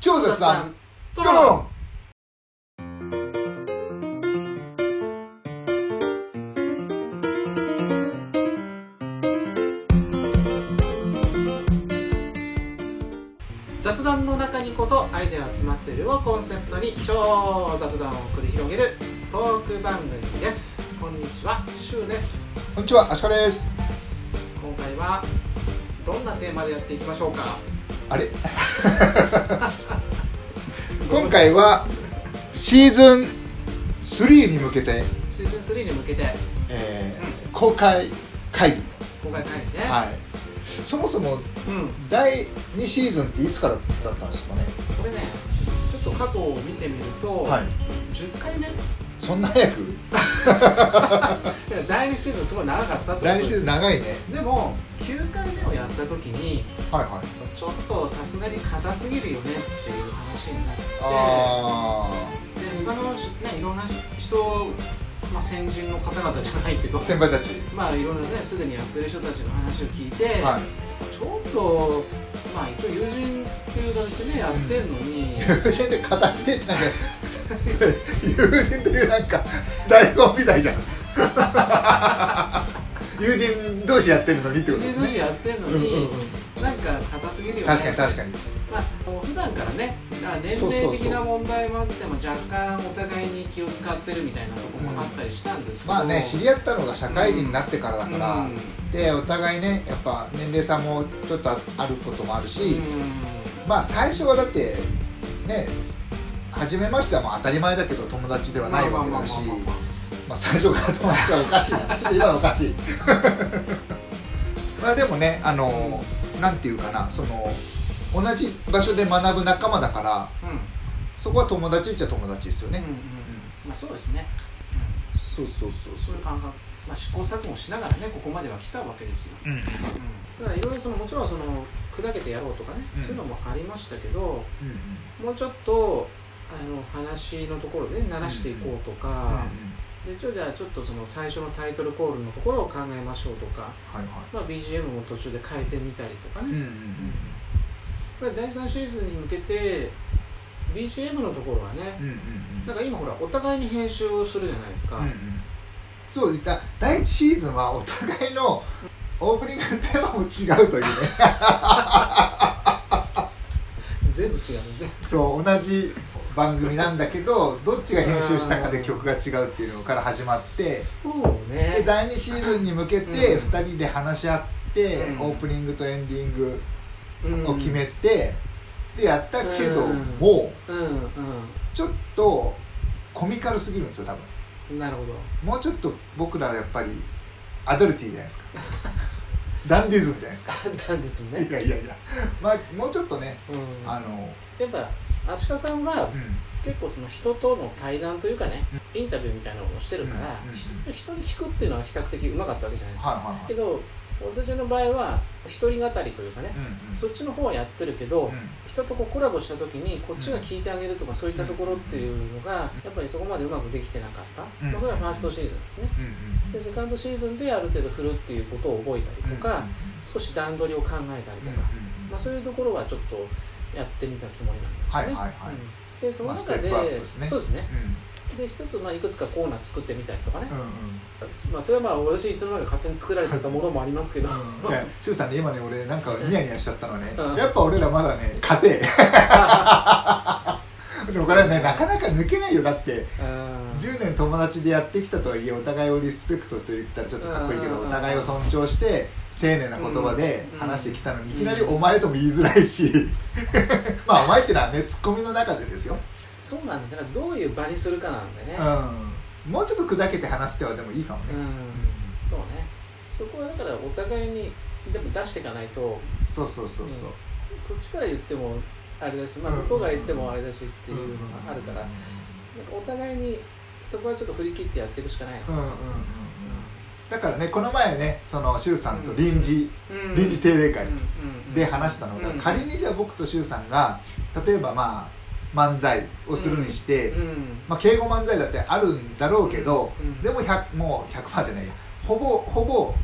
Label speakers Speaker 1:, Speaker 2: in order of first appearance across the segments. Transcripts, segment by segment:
Speaker 1: 超絶さん。
Speaker 2: ト
Speaker 1: ドロン。
Speaker 2: 雑談の中にこそアイデアが詰まっているをコンセプトに超雑談を繰り広げるトーク番組です。こんにちはシュウです。
Speaker 1: こんにちはアシカです。
Speaker 2: 今回はどんなテーマでやっていきましょうか？
Speaker 1: あれ？今回はシーズン3に向けて、
Speaker 2: シーズン3に向けて。
Speaker 1: えー公開会議、
Speaker 2: 公開会議ね、
Speaker 1: はい。そもそも
Speaker 2: うん。
Speaker 1: 第2シーズンっていつからだったんですかね。
Speaker 2: これねちょっと過去を見てみると、
Speaker 1: はい。
Speaker 2: 10回目い
Speaker 1: そんな早く？
Speaker 2: や 第2シーズンすごい長かったっ
Speaker 1: 第2シーズン長いね。
Speaker 2: でも9回目をやった時に
Speaker 1: はいはい。
Speaker 2: ちょっとさすがに硬すぎるよねっていう話になって
Speaker 1: あ
Speaker 2: で他の、ね、いろんな人、まあ、先人の方々じゃないけど
Speaker 1: あ先輩たち。
Speaker 2: まあいろんなねすでにやってる人たちの話を聞いて、
Speaker 1: はい。
Speaker 2: ちょっとまあ一応友人っていう形でねやってんのに、
Speaker 1: 友人って形でってなんか 友人というなんか台本みたいじゃん。友人同士やってるのにって
Speaker 2: 友人同士
Speaker 1: ことですね。
Speaker 2: やってんの
Speaker 1: うんうん
Speaker 2: に、
Speaker 1: うん。
Speaker 2: なんか硬すぎるよね。
Speaker 1: 確かに確かに。
Speaker 2: まあ、もう普段からね年齢的な問題もあっても若干お互いに気を使ってるみたいなところもあったりしたんですけど、
Speaker 1: まあね知り合ったのが社会人になってからだから、
Speaker 2: うん。
Speaker 1: でお互いねやっぱ年齢差もちょっとあることもあるし、
Speaker 2: う
Speaker 1: まあ最初はだってね初めましてはまあ当たり前だけど友達ではないわけだし最初から友達はおかしい。な ちょっと今のおかしい。まあでもねあの、なんていうかなその同じ場所で学ぶ仲間だから
Speaker 2: うん。うん
Speaker 1: そこは友達っちゃ友達ですよね、
Speaker 2: うんうんまあそうですね、
Speaker 1: そうそうそう
Speaker 2: う。ん、そういう感覚、まあ、試行錯誤しながらねここまでは来たわけですよ、
Speaker 1: うん。
Speaker 2: うん、だからいろいろそのもちろんその砕けてやろうとかね、
Speaker 1: うん。
Speaker 2: そういうのもありましたけど
Speaker 1: うん。
Speaker 2: もうちょっとあの話のところで慣らしていこうとか、でじゃあちょっとその最初のタイトルコールのところを考えましょうとか、
Speaker 1: はいはい。
Speaker 2: まあ、BGM も途中で変えてみたりとかね、
Speaker 1: うんうん
Speaker 2: これ第3シーズンに向けて BGM のところはね
Speaker 1: うんうんうん。
Speaker 2: なんか今ほらお互いに編集をするじゃないですか、
Speaker 1: うんうん。そういった第1シーズンはお互いのオープニングテーマも違うというね。
Speaker 2: 全部違うね。
Speaker 1: そう同じ番組なんだけど どっちが編集したかで曲が違うっていうのから始まって
Speaker 2: そう
Speaker 1: で
Speaker 2: ね
Speaker 1: 第2シーズンに向けて
Speaker 2: うん。
Speaker 1: 2人で話し合って
Speaker 2: うん。
Speaker 1: オープニングとエンディング
Speaker 2: うん。
Speaker 1: を決めてでやったけど
Speaker 2: うん。
Speaker 1: も
Speaker 2: うん
Speaker 1: ちょっとコミカルすぎるんですよ多分。
Speaker 2: うんなるほど。
Speaker 1: もうちょっと僕らはやっぱりアダルティーじゃないですか。ダンディズムじゃないですか。
Speaker 2: あったんですよ
Speaker 1: い
Speaker 2: ね、
Speaker 1: やいやいや。まあもうちょっとね
Speaker 2: うん、
Speaker 1: あの
Speaker 2: やっぱ足利さんは
Speaker 1: うん。
Speaker 2: 結構その人との対談というかね、インタビューみたいなのをしてるから、
Speaker 1: うんうん
Speaker 2: 人人に聞くっていうのは比較的うまかったわけじゃないですか、
Speaker 1: はいはいはい。
Speaker 2: けど私の場合は一人語りというかね、
Speaker 1: うんうん。
Speaker 2: そっちの方はやってるけど、
Speaker 1: うん。
Speaker 2: 人とこうコラボした時にこっちが聞いてあげるとか、そういったところっていうのがやっぱりそこまでうまくできてなかった、
Speaker 1: うん。
Speaker 2: まあ、それはファーストシーズンですね。
Speaker 1: うん
Speaker 2: でセカンドシーズンである程度振るっていうことを覚えたりとか、少し段取りを考えたりとか、まあ、そういうところはちょっとやってみたつもりなんですよね、
Speaker 1: はいはいはい。
Speaker 2: うん。でその中で、
Speaker 1: まあですね。
Speaker 2: そうですね。
Speaker 1: うん。
Speaker 2: で一つ、まあ、いくつかコーナー作ってみたりとかね、
Speaker 1: うんうん。
Speaker 2: まあ、それはまあ私いつの間にか勝手に作られてたものもありますけど、
Speaker 1: いや、シュウさんね、今ね、俺、なんかニヤニヤしちゃったのね。
Speaker 2: うん。
Speaker 1: やっぱ俺らまだね、家庭。でもこれね、なかなか抜けないよ。だって、
Speaker 2: うん。
Speaker 1: 10年友達でやってきたとはいえ、お互いをリスペクトと言ったらちょっとかっこいいけど、
Speaker 2: うん。
Speaker 1: お互いを尊重して、丁寧な言葉で話してきたのに、
Speaker 2: うん
Speaker 1: いきなりお前とも言いづらいし、まあ、お前ってのはね、ツッコミの中でですよ。
Speaker 2: そうなんだ。だからどういう場にするかなんでね、
Speaker 1: うん。もうちょっと砕けて話す手はでもいいかもね。
Speaker 2: うん。そうね。そこはだからお互いにでも出していかないと。こ
Speaker 1: そうそうそうそう。
Speaker 2: っちから言ってもあれだし、まあ、
Speaker 1: うん。
Speaker 2: 向こうから言ってもあれだしっていうのがあるから、
Speaker 1: うん
Speaker 2: なんかお互いにそこはちょっと振り切ってやっていくしかないの。
Speaker 1: うんうんうんうんだからねこの前ねその周さんと臨時、
Speaker 2: うん。
Speaker 1: 臨時定例会で話したのが、
Speaker 2: うん。
Speaker 1: 仮にじゃあ僕と周さんが例えばまあ漫才をするにして、
Speaker 2: うん。
Speaker 1: まあ、敬語漫才だってあるんだろうけど、
Speaker 2: うん。
Speaker 1: でも100もう100%じゃないや。ほぼほぼ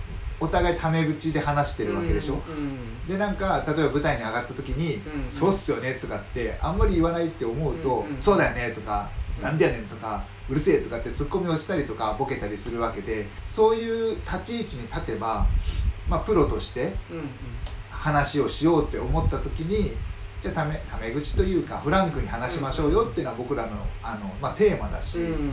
Speaker 1: お互いタメ口で話してるわけでしょ、
Speaker 2: うん
Speaker 1: でなんか例えば舞台に上がった時に
Speaker 2: うん「
Speaker 1: そうっすよね」とかってあんまり言わないって思うと
Speaker 2: うんうん「
Speaker 1: そうだよね」とか「
Speaker 2: うん
Speaker 1: なんでやねん」とか「うるせえ」とかってツッコミをしたりとかボケたりするわけでそういう立ち位置に立てば、まあ、プロとして話をしようって思った時にじゃあタメタメ口というかフランクに話しましょうよっていうのは僕らのあの、まあ、テーマだし、
Speaker 2: うん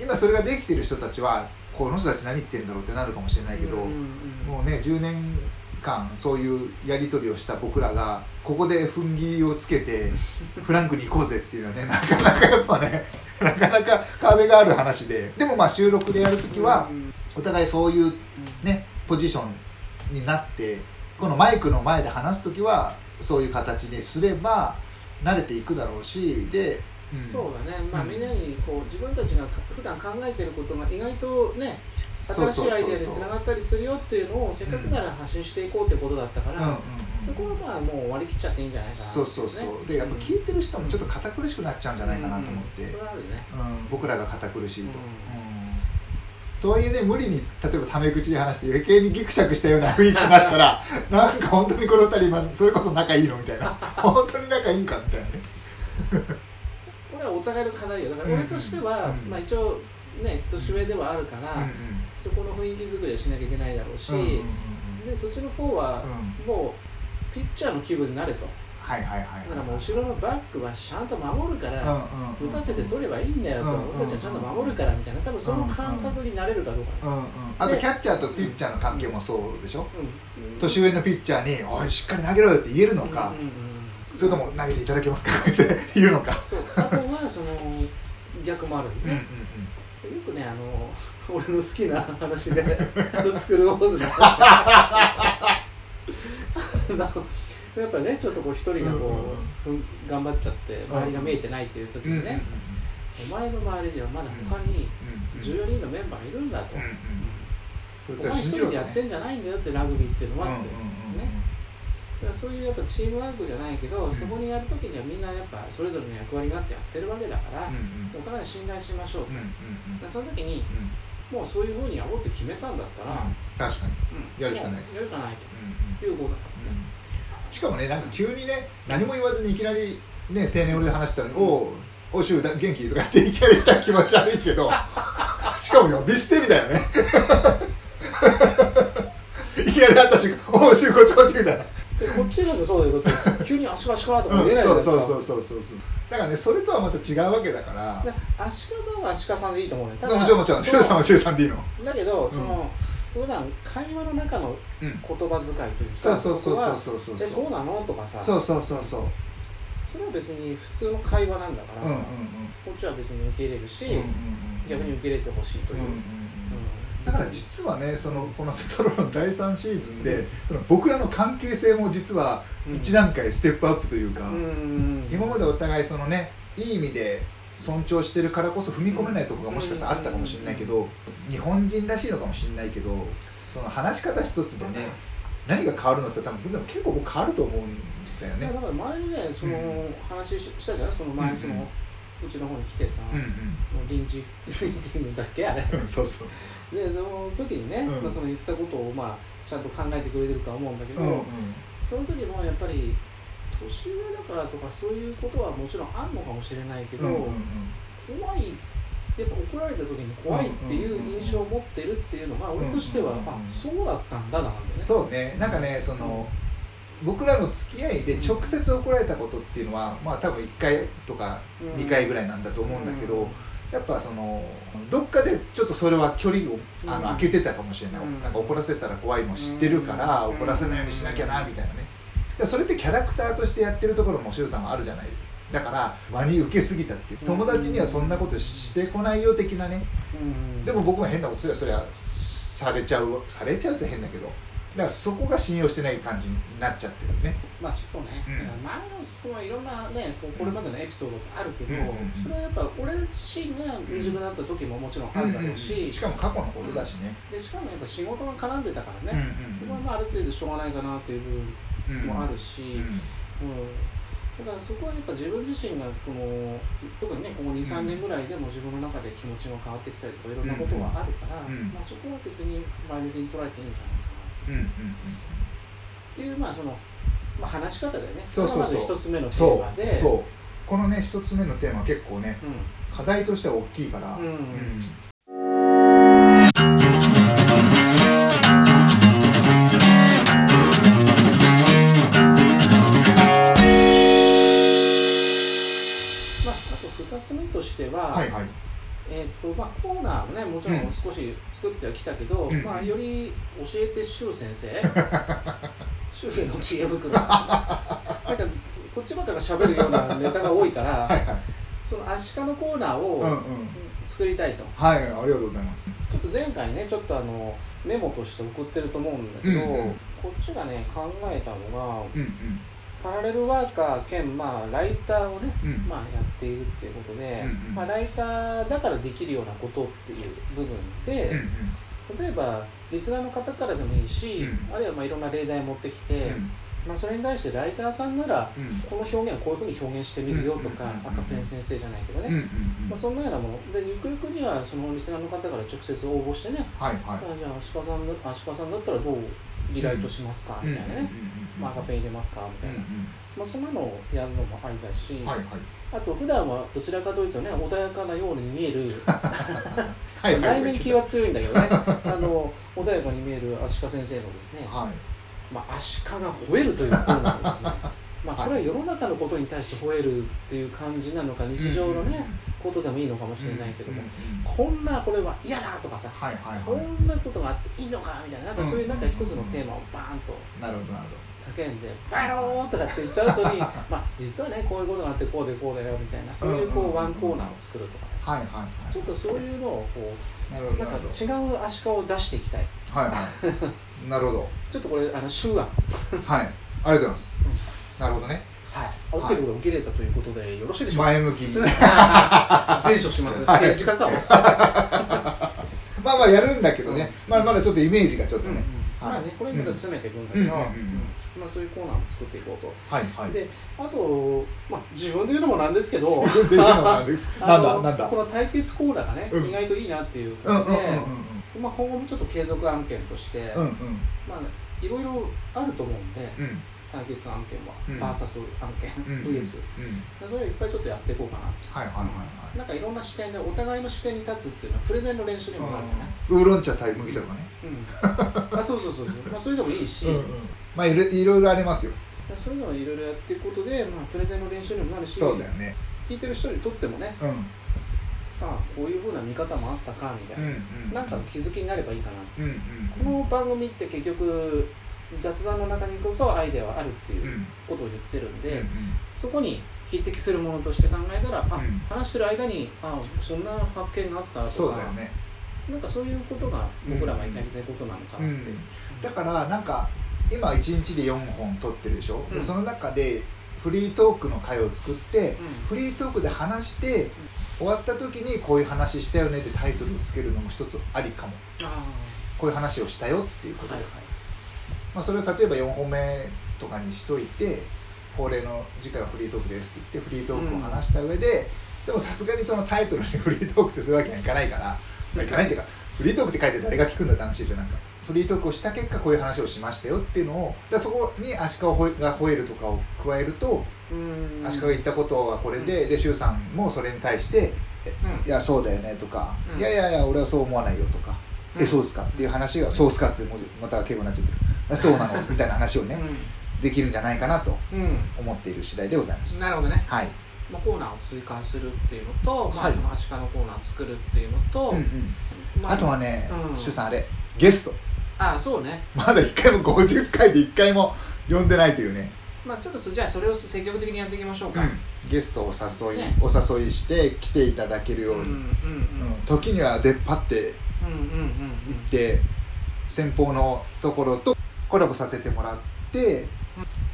Speaker 1: 今それができてる人たちはこの人たち何言ってんだろうってなるかもしれないけど、もうね10年間そういうやり取りをした僕らがここで踏ん切りをつけて フランクに行こうぜっていうのはねなかなかやっぱねなかなか壁がある話で。でもまあ収録でやるときはお互いそういうねポジションになってこのマイクの前で話す時はそういう形にすれば慣れていくだろうしで、うん。
Speaker 2: そうだね、まあ、みんなにこう自分たちが普段考えてることが意外とね新しいアイデアにつながったりするよっていうのをせっかくなら発信していこうってことだったから、
Speaker 1: うんうんうん。
Speaker 2: そこはまあもう割り切っちゃっていいんじゃないかな
Speaker 1: そうそうそう。でやっぱ聞いてる人もちょっと堅苦しくなっちゃうんじゃないかなと思って、
Speaker 2: うんうん。それはあるね。
Speaker 1: うん、僕らが堅苦しいと、とはいえね無理に例えばタメ口で話して余計にギクシャクしたような雰囲気になったら なんか本当にこの二人今それこそ仲いいのみたいな。本当に仲いいんかみたいなね。
Speaker 2: これはお互いの課題よ。だから俺としては、
Speaker 1: うん。うん。
Speaker 2: まあ、一応ね年上ではあるから、
Speaker 1: うんうん
Speaker 2: そこの雰囲気作りはしなきゃいけないだろうし、
Speaker 1: うんうんうん
Speaker 2: でそっちの方は
Speaker 1: うん
Speaker 2: もうピッチャーの気分になれと。
Speaker 1: はいはいはい
Speaker 2: だからもう後ろのバックはちゃんと守るから、
Speaker 1: うんうんうん
Speaker 2: 打たせて取ればいいんだよと、
Speaker 1: うんうん
Speaker 2: 俺たちはちゃんと守るからみたいな多分その感覚になれるかどうか、
Speaker 1: うんうんあとキャッチャーとピッチャーの関係もそうでしょ？
Speaker 2: うん。
Speaker 1: 年上のピッチャーに「おいしっかり投げろよ」って言えるのか
Speaker 2: うんうんうん
Speaker 1: それとも「投げていただけますか?」って言うのか。
Speaker 2: そう。あとはその逆もあるよ
Speaker 1: うんうん
Speaker 2: ね、よくねあの 俺の好きな話であのスクールウォーズの話。あのやっぱねちょっとこう一人がこう、ふん頑張っちゃって周りが見えてないっていう時
Speaker 1: うんうん
Speaker 2: にね、お前の周りにはまだ他に
Speaker 1: うん
Speaker 2: 14人のメンバーがいるんだと、
Speaker 1: うんうん
Speaker 2: お前一人でやってんじゃないんだよってラグビーっていうのはって、
Speaker 1: うんうん
Speaker 2: からそういうやっぱチームワークじゃないけど、
Speaker 1: うん。
Speaker 2: そこにやるときにはみんなやっぱそれぞれの役割があってやってるわけだから、
Speaker 1: うんうん
Speaker 2: お互い信頼しましょうと、
Speaker 1: うんうんうん
Speaker 2: その時に
Speaker 1: うん
Speaker 2: もうそういうふうにやろうって決めたんだったら、
Speaker 1: 確かに。
Speaker 2: うん。
Speaker 1: やるしかない
Speaker 2: やるしかない
Speaker 1: うん
Speaker 2: ということだからね、
Speaker 1: しかもねなんか急にね何も言わずにいきなりね定年俺で話したのに「おおおしゅうだ元気?」とかっていきなり言ったら気持ち悪いけど。しかも呼び捨てみたいなね。いきなり会った瞬間「おおしゅうこっちこっち」みたいな
Speaker 2: でそうだよだって急に足が足かとか言えない
Speaker 1: そう
Speaker 2: じゃん
Speaker 1: そうそうそうそうそう。だからねそれとはまた違うわけだから。
Speaker 2: で足利さんは足利さんでいいと思うね。た
Speaker 1: もちろんもちろん。しゅうさんはしゅうさんでいいの。
Speaker 2: だけどその、普段会話の中の
Speaker 1: うん
Speaker 2: 言葉遣いというか
Speaker 1: そうそうそうそうそうそう。
Speaker 2: えそうなの？とかさ。
Speaker 1: そうそうそうそう。
Speaker 2: それは別に普通の会話なんだから、こっちは別に受け入れるし、逆に受け入れてほしいという、
Speaker 1: うんだから実はねそのこの「トロの第3シーズンでその僕らの関係性も実は
Speaker 2: うん。
Speaker 1: 一段階ステップアップというか、
Speaker 2: うん。
Speaker 1: 今までお互いそのねいい意味で尊重してるからこそ踏み込めないところがもしかしたらあったかもしれないけど日本人らしいのかもしれないけどその話し方一つでね何が変わるのって多分でも結構僕変わると思うんだよね。
Speaker 2: だから前にねその
Speaker 1: うん
Speaker 2: 話ししたじゃないその前にその、
Speaker 1: うん
Speaker 2: うちの方に来てさ、
Speaker 1: うん
Speaker 2: もう臨時ミーティングだっけあれ。
Speaker 1: うん、そうそう。
Speaker 2: でその時にね、
Speaker 1: うん。
Speaker 2: まあ、その言ったことをまあちゃんと考えてくれてるとは思うんだけど、
Speaker 1: うんうん。
Speaker 2: その時もやっぱり年上だからとかそういうことはもちろんあるのかもしれないけど、
Speaker 1: うんうん
Speaker 2: 怖い。やっぱ怒られた時に怖いっていう印象を持ってるっていうのが俺としては、
Speaker 1: うんうんうん
Speaker 2: あそうだったんだなんてね。
Speaker 1: そうね。なんかねその僕らの付き合いで直接怒られたことっていうのはまあ多分1回とか2回ぐらいなんだと思うんだけど、やっぱそのどっかでちょっとそれは距離をあの
Speaker 2: うん。
Speaker 1: 空けてたかもしれない、
Speaker 2: うん。
Speaker 1: なんか怒らせたら怖いの知ってるから、
Speaker 2: うん。
Speaker 1: 怒らせないようにしなきゃなみたいなね。でそれってキャラクターとしてやってるところも周さんはあるじゃない。だから輪に受けすぎたって友達にはそんなことしてこないよ的なね。
Speaker 2: うん。
Speaker 1: でも僕は変なことすればそれはされちゃうされちゃうって変だけどだからそこが信用してない感じになっちゃってるね。
Speaker 2: まあそうね、
Speaker 1: うん。
Speaker 2: だから前のそのいろんなねこれまでのエピソードってあるけど、
Speaker 1: うんうん
Speaker 2: それはやっぱ俺自身が未熟だった時ももちろんあるだろうし、
Speaker 1: しかも過去のことだしね、
Speaker 2: でしかもやっぱ仕事が絡んでたからね、
Speaker 1: うんうん
Speaker 2: それはまあある程度しょうがないかなっていう部分もあるし、
Speaker 1: うん
Speaker 2: うんだからそこはやっぱ自分自身がこの特にねここ23年ぐらいでも自分の中で気持ちが変わってきたりとかいろんなことはあるから、
Speaker 1: うん。
Speaker 2: まあ、そこは別に前向きに捉えていいんじゃないかな
Speaker 1: うんうんうん。
Speaker 2: っていうまあその、まあ、話し方でね。
Speaker 1: そうそうそう。
Speaker 2: 一つ目のテー
Speaker 1: そ
Speaker 2: マで。
Speaker 1: うそう。このね一つ目のテーマ結構ね課題としては大きいから、
Speaker 2: うんうん。まあ、あと二つ目としては、
Speaker 1: はいはい
Speaker 2: えーとまあ、コーナーもねもちろん少し作ってはきたけど、
Speaker 1: うん。
Speaker 2: まあ、より教えて周先生。周への知恵袋。なんかこっちばっかが喋るようなネタが多いから、
Speaker 1: はいはい。
Speaker 2: そのアシカのコーナー
Speaker 1: うんうん。
Speaker 2: を作りたいと、
Speaker 1: はいありがとうございます。
Speaker 2: ちょっと前回ねちょっとあのメモとして送ってると思うんだけど、
Speaker 1: うんうん。
Speaker 2: こっちがね考えたのが
Speaker 1: うんうん
Speaker 2: パラレルワーカー兼、まあ、ライターをね、
Speaker 1: うん。
Speaker 2: まあ、やっているっていうことで、
Speaker 1: うんうん。
Speaker 2: まあ、ライターだからできるようなことっていう部分で、
Speaker 1: うんうん。
Speaker 2: 例えばリスナーの方からでもいいし、
Speaker 1: うん。
Speaker 2: あるいはまあいろんな例題持ってきて、
Speaker 1: うん。
Speaker 2: まあ、それに対してライターさんなら
Speaker 1: うん。
Speaker 2: この表現はこういうふうに表現してみるよとか、赤ペン先生じゃないけどね、まあ、そんなようなもの。でゆくゆくにはそのリスナーの方から直接応募してね、
Speaker 1: はいはい。
Speaker 2: あじゃあ足利さんだ足利さんだったらどうリライトしますか、みたいなね、まあ、赤ペン入れますかみたいな、まあ、そんなのをやるのもありだし、
Speaker 1: はいはい。
Speaker 2: あと普段はどちらかというとね穏やかなように見える
Speaker 1: はいはい。
Speaker 2: 内面気は強いんだけどね。あの穏やかに見えるアシカ先生のですね、
Speaker 1: はい。
Speaker 2: まあ、アシカが吠えるというコーナーですね。まあこれは世の中のことに対して吠えるっていう感じなのか日常のねことでもいいのかもしれないけども、こんなこれは嫌だとかさ
Speaker 1: はいはい
Speaker 2: こ
Speaker 1: はい。
Speaker 2: んなことがあっていいのかみたいななんかそういうなんか一つのテーマをバーンと。
Speaker 1: なるほどなる
Speaker 2: 叫んで「バイロー!」とかって言った後に まあ実はねこういうことがあってこうでこうだよみたいなそういうこ
Speaker 1: うんうんうん
Speaker 2: うワンコーナーを作るとかです
Speaker 1: ほどはいはいはい。
Speaker 2: ちょっとそういうのをこ
Speaker 1: なるほ
Speaker 2: うなんか違うアシカを出していきたい。
Speaker 1: はいはい。なるほど。
Speaker 2: ちょっとこれあの手腕。
Speaker 1: はい。ありがとうございます。なるほどね。
Speaker 2: はい、あ OK ということで受け入れたということでよろしいでしょうか、
Speaker 1: 前向きに。
Speaker 2: 前処します。
Speaker 1: はい。
Speaker 2: 政治家か。を、
Speaker 1: まあまあやるんだけどね。まあまだちょっとイメージがちょっと
Speaker 2: うんうん。
Speaker 1: ね
Speaker 2: まあねこれまた詰めていくんだけど、
Speaker 1: うんうんうんうん
Speaker 2: まあ、そういうコーナーも作っていこうと、
Speaker 1: はいはい。
Speaker 2: であと、まあ、自分で言うのもなんですけど。この対決コーナーがね、
Speaker 1: うん。
Speaker 2: 意外といいなっていう。
Speaker 1: うんうんうん
Speaker 2: ことで、まあ、今後もちょっと継続案件として、
Speaker 1: うんうん。
Speaker 2: まあ、いろいろあると思うんで
Speaker 1: うん。うん
Speaker 2: 対決案件は、
Speaker 1: うん。
Speaker 2: VS 案件、
Speaker 1: うん
Speaker 2: VS
Speaker 1: うん。
Speaker 2: それをいっぱいちょっとやっていこうかな。
Speaker 1: はいはいはいはい。
Speaker 2: なんかいろんな視点でお互いの視点に立つっていうのはプレゼンの練習にもなるじゃない、
Speaker 1: ウーロン茶対麦茶とかね。
Speaker 2: うん、あそうそうそうそう、まあ、それでもいいし、
Speaker 1: まあいろいろありますよ。
Speaker 2: そういうのをいろいろやっていくことで、まあ、プレゼンの練習にもなるし
Speaker 1: そうだよね。
Speaker 2: 聞いてる人にとってもね
Speaker 1: うん。
Speaker 2: ああこういうふうな見方もあったかみたいな、
Speaker 1: うんうん
Speaker 2: なんかの気づきになればいいかな。
Speaker 1: うんうん
Speaker 2: この番組って結局雑談の中にこそアイデアはあるっていううん。ことを言ってるんで、
Speaker 1: うん
Speaker 2: そこに匹敵するものとして考えたら、あ
Speaker 1: うん。
Speaker 2: 話してる間にあそんな発見があったとか
Speaker 1: そうね。
Speaker 2: なんかそういうことが僕らがやりたいことなのかなって、
Speaker 1: うん。だからなんか今1日で4本撮ってるでしょ、
Speaker 2: うん。
Speaker 1: でその中でフリートークの回を作ってフリートークで話して終わった時にこういう話したよねってタイトルをつけるのも一つありかも。
Speaker 2: あ
Speaker 1: こういう話をしたよっていうことで、
Speaker 2: あはいはい。
Speaker 1: まあ、それを例えば4本目とかにしといて恒例の次回はフリートークですって言ってフリートークを話した上で、でもさすがにそのタイトルにフリートークってするわけにはいかないから、まあいかないっていうかフリートークって書いて誰が聞くんだって話じゃんなんかフリートークをした結果こういう話をしましたよっていうのをでそこにアシカが吠えるとかを加えると、
Speaker 2: うん。
Speaker 1: アシカが言ったことはこれで、で周さんもそれに対して
Speaker 2: うん「
Speaker 1: いやそうだよね」とか「
Speaker 2: うん。
Speaker 1: いやいやいや俺はそう思わないよ」とか「
Speaker 2: うん。
Speaker 1: えそうですか」っていう話が「そうですか」ってまた敬語になっちゃってる。あ「そうなの」みたいな話をねできるんじゃないかなと
Speaker 2: うん、うん
Speaker 1: 思っている次第でございます。
Speaker 2: なるほどね、
Speaker 1: はい、
Speaker 2: まあ、コーナーを追加するっていうのと、まあ、
Speaker 1: はい
Speaker 2: そのアシカのコーナー作るっていうのと、ま
Speaker 1: あとはね
Speaker 2: うん。
Speaker 1: 周、さんあれゲスト
Speaker 2: あそうね。
Speaker 1: まだ1回も50回で1回も呼んでないというね、
Speaker 2: まあちょっとそじゃあそれを積極的にやっていきましょうか、
Speaker 1: ゲストをお誘い、
Speaker 2: ね。
Speaker 1: お誘いして来ていただけるように、
Speaker 2: うんうん
Speaker 1: うん。時には出っ張って
Speaker 2: うんうんうん。うん
Speaker 1: 行って先方のところとコラボさせてもらって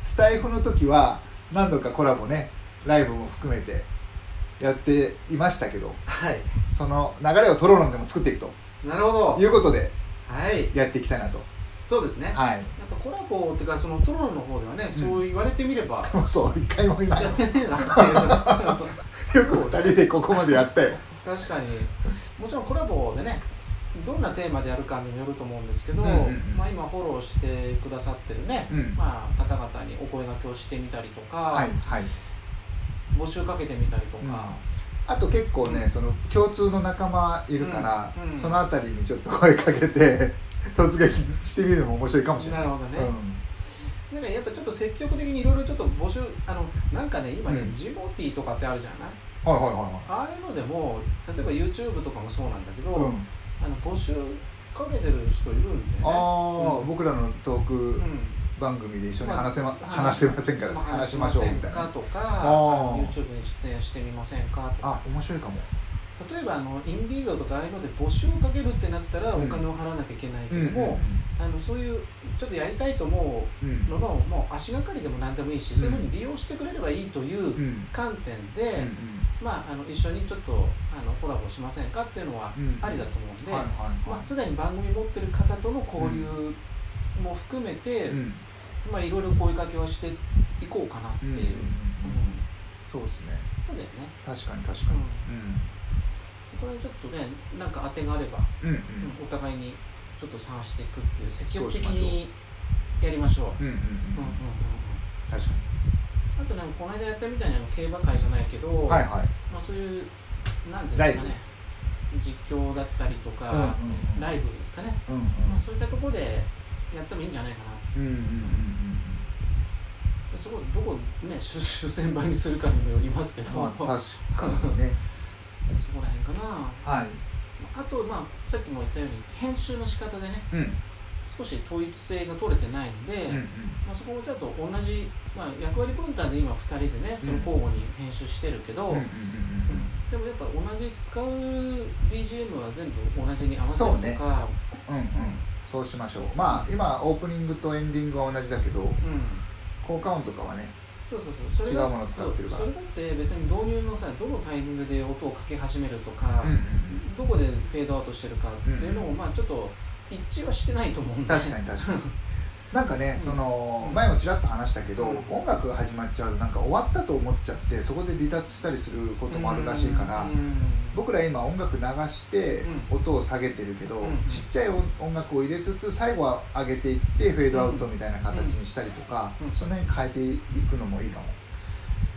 Speaker 1: スタイフの時は何度かコラボねライブも含めてやっていましたけど
Speaker 2: はい。
Speaker 1: その流れをトロロンでも作っていくと
Speaker 2: なるほど。
Speaker 1: いうことで
Speaker 2: はい
Speaker 1: やっていきたいなと。
Speaker 2: そうですね、
Speaker 1: はい。
Speaker 2: やっぱコラボっていうかそのトロロの方ではね、そう言われてみれば
Speaker 1: そう一回もいない。
Speaker 2: やってねえなっていう
Speaker 1: よく二人でここまでやったよ。
Speaker 2: 確かに。もちろんコラボでねどんなテーマでやるかにもよると思うんですけど、
Speaker 1: うんうんうん。
Speaker 2: まあ、今フォローしてくださってるね、
Speaker 1: うん。
Speaker 2: まあ、方々にお声掛けをしてみたりとか、
Speaker 1: はいはい。
Speaker 2: 募集かけてみたりとか、
Speaker 1: あと結構ね、
Speaker 2: うん
Speaker 1: その共通の仲間いるから、そのあたりにちょっと声かけて 突撃してみるのも面白いかもしれな。
Speaker 2: ないるほどね、なんかやっぱちょっと積極的にいろいろちょっと募集あのなんかね今ね、
Speaker 1: うん。
Speaker 2: ジモティーとかってあるじゃない？
Speaker 1: うん、はいはいは
Speaker 2: ああいうのでも例えば YouTube とかもそうなんだけど。
Speaker 1: うん、
Speaker 2: あの募集かけてる人いるんでね。
Speaker 1: ああ、
Speaker 2: うん。
Speaker 1: 僕らのトーク
Speaker 2: うん
Speaker 1: 番組で一緒に話せま、
Speaker 2: あ
Speaker 1: 話せませんか？ら、
Speaker 2: まあ
Speaker 1: 話しましょうみたいな。
Speaker 2: とか YouTube に出演してみませんかとか。
Speaker 1: あ、面白いかも。
Speaker 2: 例えばあのインディードとかああいうので募集をかけるってなったらお
Speaker 1: うん。
Speaker 2: 金を払わなきゃいけないけ
Speaker 1: うん
Speaker 2: ども、あのそういうちょっとやりたいと思
Speaker 1: うんうん。
Speaker 2: うののもう足がかりでも何でもいいし、
Speaker 1: うん。
Speaker 2: そういうふうに利用してくれればいいという
Speaker 1: うん
Speaker 2: 観点で、
Speaker 1: うんうん。
Speaker 2: まあ、あの一緒にちょっとあのコラボしませんかっていうのは
Speaker 1: うん。
Speaker 2: ありだと思うんで、まあ、
Speaker 1: はい
Speaker 2: すでに番組持ってる方との交流も含めて、
Speaker 1: うん
Speaker 2: まあ、いろいろ声かけはしていこうかなっていう、うん
Speaker 1: うんうん。うん。そうですね。
Speaker 2: そうだよね、
Speaker 1: 確かに確かに。
Speaker 2: そこら辺ちょっとねなんか当てがあれば、
Speaker 1: うんうん。
Speaker 2: うんお互いにちょっと探していくっていう積極的にやりましょう。
Speaker 1: うんうんうん
Speaker 2: うん。うんうんうん
Speaker 1: 確か
Speaker 2: あとなんかこの間やったみたいなあの競馬会じゃないけど、
Speaker 1: に。はいはい。
Speaker 2: まあ、そういうなんていうんですかね実況だったりとか、
Speaker 1: うん
Speaker 2: ライブですかね、
Speaker 1: うんうん。
Speaker 2: まあ、そういったところでやってもいいんじゃないかな
Speaker 1: うんうんうん
Speaker 2: でそこどこね主 主戦場にするかにもよりますけど、
Speaker 1: うん。まあ確かにね。
Speaker 2: そこら辺かな。
Speaker 1: はい。
Speaker 2: あとまあさっきも言ったように編集の仕方でね。
Speaker 1: うん。
Speaker 2: 少し統一性が取れてないので、
Speaker 1: うんうん。
Speaker 2: まあ、そこもちょっと同じ、まあ、役割分担で今2人でねその交互に編集してるけど、
Speaker 1: うんうんうん
Speaker 2: うん。でもやっぱ同じ使う BGM は全部同じに合わせるとか。
Speaker 1: うんうんうんそうしましょう。まあ今オープニングとエンディングは同じだけど
Speaker 2: うん。
Speaker 1: 効果音とかはね
Speaker 2: そうそうそう。それが
Speaker 1: 違うものを使ってるから。
Speaker 2: それだって別に導入のさどのタイミングで音をかけ始めるとか、
Speaker 1: うんうん
Speaker 2: どこでフェードアウトしてるかっていうのを、まあちょっと一致はしてないと思うんで
Speaker 1: 確かに確かに なんかね
Speaker 2: うん。
Speaker 1: その
Speaker 2: うん。
Speaker 1: 前もちらっと話したけど
Speaker 2: うん。
Speaker 1: 音楽が始まっちゃうとなんか終わったと思っちゃってそこで離脱したりすることもあるらしいから
Speaker 2: うん。
Speaker 1: 僕ら今音楽流して
Speaker 2: う
Speaker 1: 音を下げてるけど
Speaker 2: うん。
Speaker 1: ちっちゃい音音楽を入れつつ最後は上げていってフェードアウトみたいな形にしたりとか
Speaker 2: うん。
Speaker 1: その辺変えていくのもいいかも。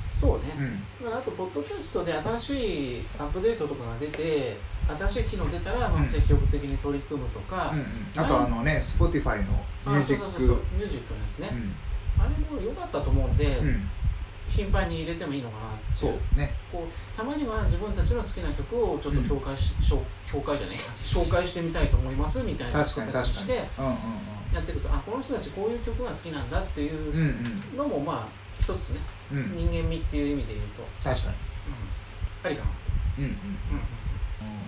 Speaker 2: そうね、
Speaker 1: うん。
Speaker 2: だからあとポッドキャストで新しいアップデートとかが出て新しい機能出たらまあ
Speaker 1: うん。
Speaker 2: 積極的に取り組むとか、
Speaker 1: うんうん。あとあのね Spotify のミュージッ
Speaker 2: あそうそうそうミュージックのですね、
Speaker 1: うん。
Speaker 2: あれも良かったと思うんで、
Speaker 1: うん。
Speaker 2: 頻繁に入れてもいいのかなって。
Speaker 1: そ
Speaker 2: いう
Speaker 1: ね。
Speaker 2: こうたまには自分たちの好きな曲をちょっと紹介し、紹 紹介じゃない紹介してみたいと思いますみたいな形にして
Speaker 1: うんうん
Speaker 2: やっていくとあこの人たちこういう曲が好きなんだっていう
Speaker 1: うんうん
Speaker 2: のもまあ一つね、
Speaker 1: うん。うん
Speaker 2: 人間味っていう意味で言うと、
Speaker 1: 確かに。
Speaker 2: うん、ありかな
Speaker 1: うん。うん
Speaker 2: うん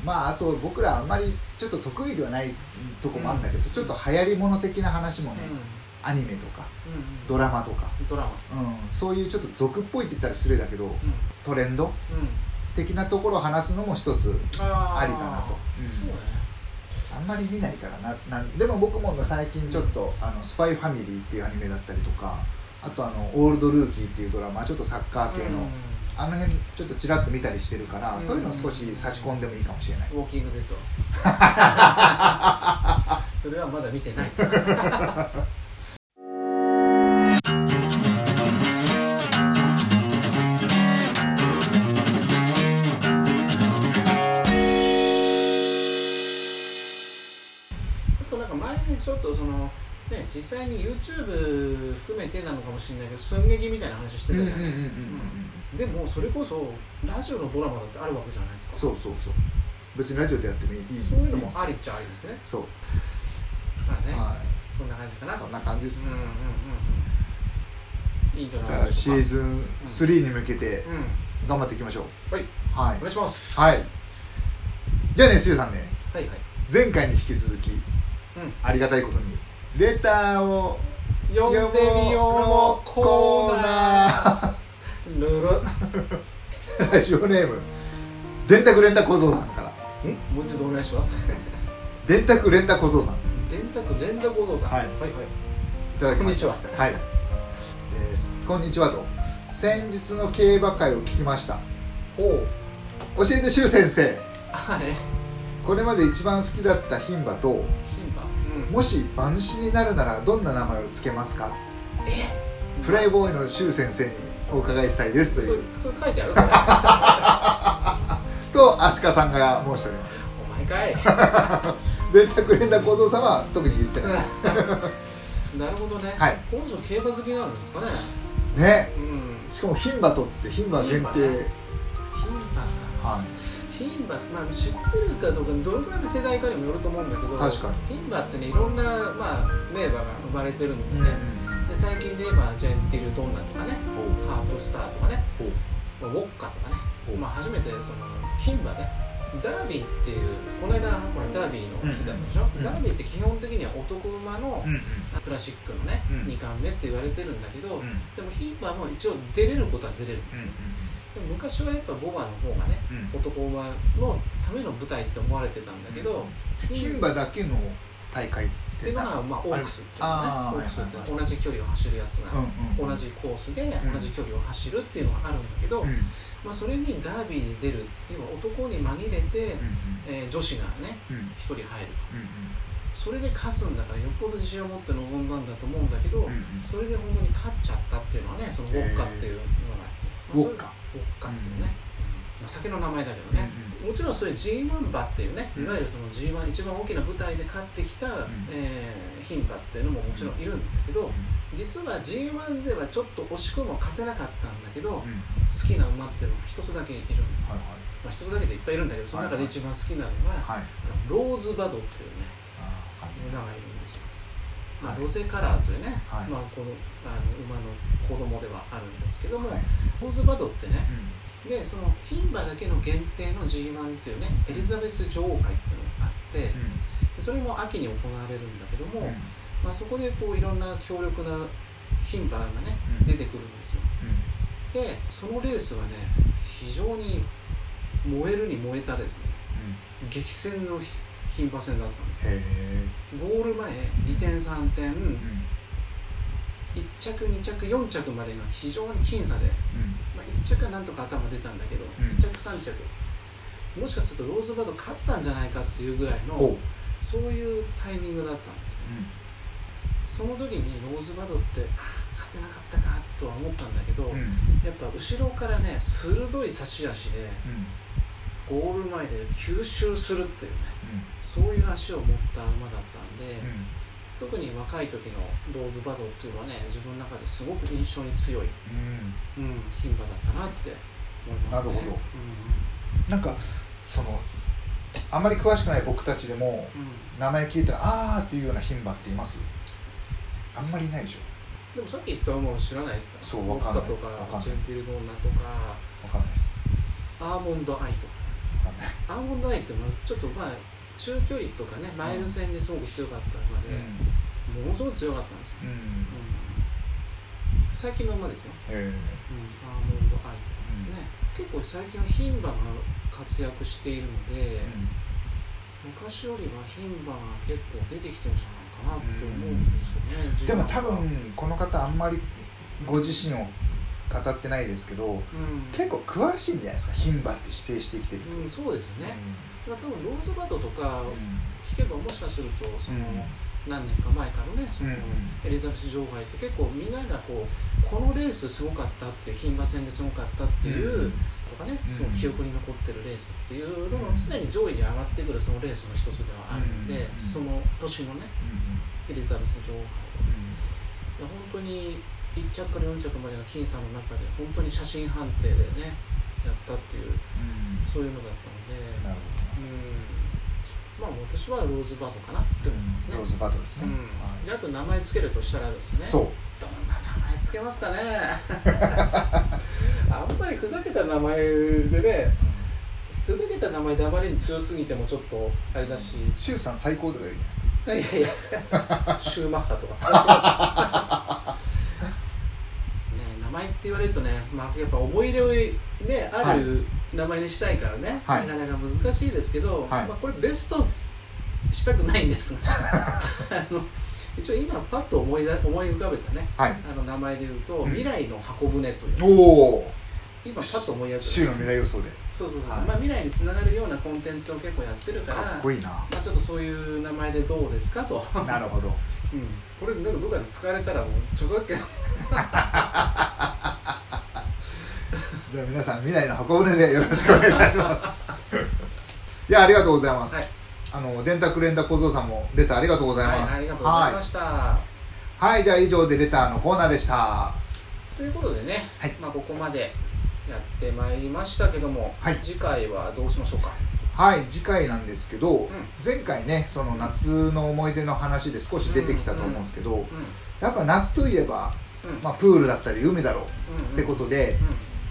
Speaker 1: まああと僕らあんまりちょっと得意ではないとこもあるんだけど、ちょっと流行り物的な話もね、
Speaker 2: うん。
Speaker 1: アニメとかドラマとか、
Speaker 2: ドラマ。
Speaker 1: うん、そういうちょっと俗っぽいって言ったら失礼だけど
Speaker 2: うん。
Speaker 1: トレンド？
Speaker 2: うん。
Speaker 1: 的なところを話すのも一つ
Speaker 2: あ
Speaker 1: りかなと。あんまり見ないからななんでも僕も最近ちょっと「あのスパイファミリー」っていうアニメだったりとかあとあの「オールドルーキー」っていうドラマちょっとサッカー系の、あの辺ちょっとちらっと見たりしてるから、
Speaker 2: うん。
Speaker 1: そういうの少し差し込んでもいいかもしれない、
Speaker 2: ウォーキングデッド それはまだ見てない でもそれこそラジオのドラマだってあるわけじゃないですか
Speaker 1: そうそうそう別にラジオでやってもいいいい
Speaker 2: そういうのもありっちゃありですね
Speaker 1: そう、
Speaker 2: だね、
Speaker 1: は
Speaker 2: そんな感じかな。
Speaker 1: いそんな感じですね、
Speaker 2: うんうんうんうん。いいんじゃないでしょうか。
Speaker 1: シーズン3に向けて
Speaker 2: うん。
Speaker 1: 頑張っていきましょう、
Speaker 2: はい
Speaker 1: はい
Speaker 2: お願いします。。
Speaker 1: はいいじゃあねすゆさんね
Speaker 2: はいはい。
Speaker 1: 前回に引き続き
Speaker 2: うん。
Speaker 1: ありがたいことにレターを
Speaker 2: 読んでみようのコーナー。ルル。
Speaker 1: ーラジオネーム。電卓レンタ小僧さんから。
Speaker 2: もう一度お願いします。
Speaker 1: 電卓レンタ小僧さん。
Speaker 2: 電卓連座構造さん。
Speaker 1: はい。
Speaker 2: はいはい。
Speaker 1: いただきました。
Speaker 2: こんにちは。
Speaker 1: はい、えーこんにちはと。先日の競馬会を聞きました。
Speaker 2: ほう。
Speaker 1: 教えて周先生。
Speaker 2: はい。
Speaker 1: これまで一番好きだった牝馬と
Speaker 2: 牝馬？うん。
Speaker 1: もし馬主になるならどんな名前を付けますか？プライボーイの周先生にお伺いしたいですという。
Speaker 2: それ書いてある？そ れ
Speaker 1: とアシカさんが申しております。
Speaker 2: お前かい。
Speaker 1: 電卓連絡小僧さんは特に言ってない。
Speaker 2: なるほどね、
Speaker 1: はい。
Speaker 2: この人競馬好きなんですかね。
Speaker 1: ね。
Speaker 2: うん。
Speaker 1: しかも牝馬とって牝馬限定、
Speaker 2: 牝馬ね。牝馬か。
Speaker 1: はい。
Speaker 2: 牝馬、まあ、知ってるかどうかどれくらいの世代かにもよると思うんだけど
Speaker 1: 確かに。
Speaker 2: 牝馬ってねいろんな、まあ、名馬が生まれてるのでね、で最近で言えばジェンティルドンナとかねハープスターとかねウォッカとかねまあ、初めてその牝馬ねダービーっていうこの間ほらダービーの日だったでしょ、
Speaker 1: うん。
Speaker 2: ダービーって基本的には男馬のクラシックのね、
Speaker 1: うん。
Speaker 2: 2冠目って言われてるんだけど、
Speaker 1: うん。
Speaker 2: でも牝馬も一応出れることは出れるんですね、でも昔はやっぱボバの方がね
Speaker 1: うん。
Speaker 2: 男馬のための舞台って思われてたんだけど、
Speaker 1: 牝馬だけの大会っ
Speaker 2: っていうのが、まあ、オークスっていうのね。オークスって同じ距離を走るやつが、同じコースで
Speaker 1: うん。
Speaker 2: 同じ距離を走るっていうのがあるんだけど、まあ、それにダービーに出る要は男に紛れて、
Speaker 1: うん
Speaker 2: えー女子がね
Speaker 1: うん。
Speaker 2: 1人入る
Speaker 1: うん
Speaker 2: それで勝つんだからよっぽど自信を持って臨んだんだと思うんだけど、それで本当に勝っちゃったっていうのはねそのウォッカっていうのがあって、まあ
Speaker 1: ウォッカ。
Speaker 2: ウォッカっていうね、まあ、酒の名前だけどね、もちろんそれ G1 馬っていうね、
Speaker 1: うん。
Speaker 2: いわゆるその G1 一番大きな舞台で勝ってきた、えー牝馬っていうのももちろんいるんだけど、実は G1 ではちょっと惜しくも勝てなかったんだけど、好
Speaker 1: うん。
Speaker 2: きな馬っていうのが一つだけいる、
Speaker 1: はい
Speaker 2: まあ、一つだけでいっぱいいるんだけどその中で一番好きなのが、
Speaker 1: はい。はい
Speaker 2: ローズバドっていうね馬がいるんですよ、まあ、
Speaker 1: はい。
Speaker 2: ロゼカラーというね、
Speaker 1: はい。
Speaker 2: まあ、このあの馬の子供ではあるんですけども、
Speaker 1: はい。
Speaker 2: ローズバドってね
Speaker 1: うん
Speaker 2: でその牝馬だけの限定の G1 っていうねエリザベス女王杯っていうのがあってでそれも秋に行われるんだけども、
Speaker 1: うん。
Speaker 2: まあ、そこでこういろんな強力な牝馬がね
Speaker 1: うん。
Speaker 2: 出てくるんですよ。でそのレースはね非常に燃えるに燃えたですね。
Speaker 1: うん。
Speaker 2: 激戦の牝馬戦だったんですよ。ゴール前2点3点
Speaker 1: うん
Speaker 2: 1着2着4着までが非常に僅差で、まあ、1着はなんとか頭出たんだけど、
Speaker 1: うん。
Speaker 2: 2着3着。もしかするとローズバード勝ったんじゃないかっていうぐらいのそういうタイミングだったんですね。その時にローズバードってああ勝てなかったかとは思ったんだけど、
Speaker 1: うん。うん
Speaker 2: やっぱ後ろからね鋭い差し足で
Speaker 1: うん。
Speaker 2: ゴール前で吸収するっていうね
Speaker 1: うん。
Speaker 2: そういう足を持った馬だったんで、
Speaker 1: うん
Speaker 2: 特に若い時のローズバドっていうのはね自分の中ですごく印象に強い、
Speaker 1: うん。
Speaker 2: うん、牝馬だったなって思いますね。
Speaker 1: なるほど。なんかそのあんまり詳しくない僕たちでも
Speaker 2: うん。うん
Speaker 1: 名前聞いたらあーっていうような牝馬っています？あんまりいないでしょ。
Speaker 2: でもさっき言った馬を知らないですか？
Speaker 1: そうわかんない。
Speaker 2: と
Speaker 1: わか
Speaker 2: ジェンティルドーナとか
Speaker 1: わかんないです。
Speaker 2: アーモンドアイとか。
Speaker 1: わかんない。
Speaker 2: アーモンドアイっていうのはちょっとまあ中距離とかねマイル戦にすごく強かった馬で、ものすごく強かったんですよ、最近の馬ですよ、
Speaker 1: へえ。
Speaker 2: うん、アーモンドアイとかですね、結構最近は牝馬が活躍しているので、昔よりは牝馬が結構出てきてるんじゃないかなって思うんですけどね、
Speaker 1: でも
Speaker 2: G1
Speaker 1: 多分この方あんまりご自身を語ってないですけど
Speaker 2: うん、
Speaker 1: 結構詳しいんじゃないですか牝馬って指定してきてる
Speaker 2: うん、そうですよね、多分ローズバドとか
Speaker 1: ん。
Speaker 2: 聞けばもしかするとその、
Speaker 1: うん。
Speaker 2: 何年か前からねその、
Speaker 1: うん
Speaker 2: エリザベス女王杯って結構みんながこうこのレースすごかったっていう牝馬戦ですごかったっていう、
Speaker 1: うん
Speaker 2: とかね
Speaker 1: うん
Speaker 2: すごく記憶に残ってるレースっていうのが常に上位に上がってくるそのレースの一つではあるんで、
Speaker 1: うん
Speaker 2: その年のねエリザベス女王杯いや本当に1着から4着までの僅差の中で本当に写真判定でねやったっていう
Speaker 1: うん。
Speaker 2: そういうのだったので
Speaker 1: なる
Speaker 2: うん。まあ私はローズバードかなって思いますね。
Speaker 1: ローズバトですね。
Speaker 2: であと名前つけるとしたらですね。
Speaker 1: そう。
Speaker 2: どんな名前つけますかね。あんまりふざけた名前でねふざけた名前であまりに強すぎてもちょっとあれだし。
Speaker 1: 周さん最高とか言うんです。か
Speaker 2: いやいや。シューマッハとか 前って言われるとね、まあ、やっぱ思い入れを、ね、ある名前にしたいからね、
Speaker 1: はい。
Speaker 2: なかなか難しいですけど、
Speaker 1: はい。
Speaker 2: まあ、これベストしたくないんですが。あの一応今パッと思いだ思い浮かべたね。
Speaker 1: はい。
Speaker 2: あの名前で言うと、
Speaker 1: うん。
Speaker 2: 未来の箱舟という。今パッと思い当たる
Speaker 1: 週の未来予想で。
Speaker 2: そうそうそう
Speaker 1: はい。
Speaker 2: まあ、未来につながるようなコンテンツを結構やってるから
Speaker 1: かっこいいな。
Speaker 2: まあ、ちょっとそういう名前でどうですかと、うん、
Speaker 1: なるほど。
Speaker 2: これなんかどっかで使われたらもう著作権
Speaker 1: じゃあ皆さん未来の箱舟でよろしくお願いいたします。いやありがとうございます、
Speaker 2: はい。
Speaker 1: あの電卓連打小僧さんもレターありがとうございます、
Speaker 2: はい、ありがとうございました、
Speaker 1: はい、はい、じゃあ以上でレターのコーナーでした。
Speaker 2: ということでね、
Speaker 1: はい。
Speaker 2: まあ、ここまでやってまいりましたけども、
Speaker 1: はい。
Speaker 2: 次回はどうしましょうか？
Speaker 1: はい次回なんですけど、
Speaker 2: ん。
Speaker 1: 前回ねその夏の思い出の話で少し出てきたと思うんですけど、
Speaker 2: うん。
Speaker 1: やっぱ夏といえば、
Speaker 2: うん
Speaker 1: まあ、プールだったり海だろう。
Speaker 2: うんうん。
Speaker 1: ってことで、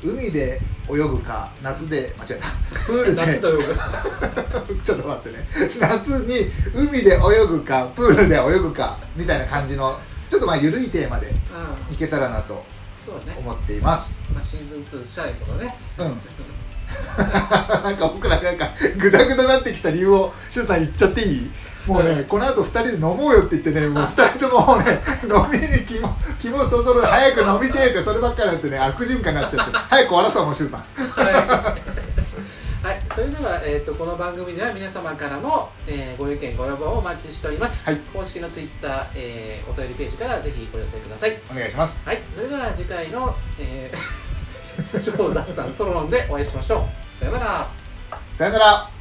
Speaker 2: うん。
Speaker 1: 海で泳ぐか夏で間違えた。プールで。
Speaker 2: 夏と泳ぐ。
Speaker 1: ちょっと待ってね。夏に海で泳ぐかプールで泳ぐかみたいな感じのちょっとまあ緩いテーマで
Speaker 2: うん。
Speaker 1: いけたらなと思っています。
Speaker 2: まあ、シーズン2したいことね。
Speaker 1: うん。なんか僕らなんかグダグダになってきた理由をしゅうさん言っちゃっていい？もうね、この後二人で飲もうよって言ってね、もう二人ともね、飲みに気も、気もそぞろで早く飲みてえって、そればっかりやってね、悪循環になっちゃって、早く終わらそう、もうしゅうさん。
Speaker 2: はい、はい、それでは、えー、とこの番組では皆様からの、えーご意見ご要望をお待ちしております、
Speaker 1: はい。
Speaker 2: 公式のツイッター、えーお便りページからぜひお寄せください。
Speaker 1: お願いします。
Speaker 2: はい。それでは次回の、えー 超雑談トロロンでお会いしましょう。さよなら。
Speaker 1: さよなら。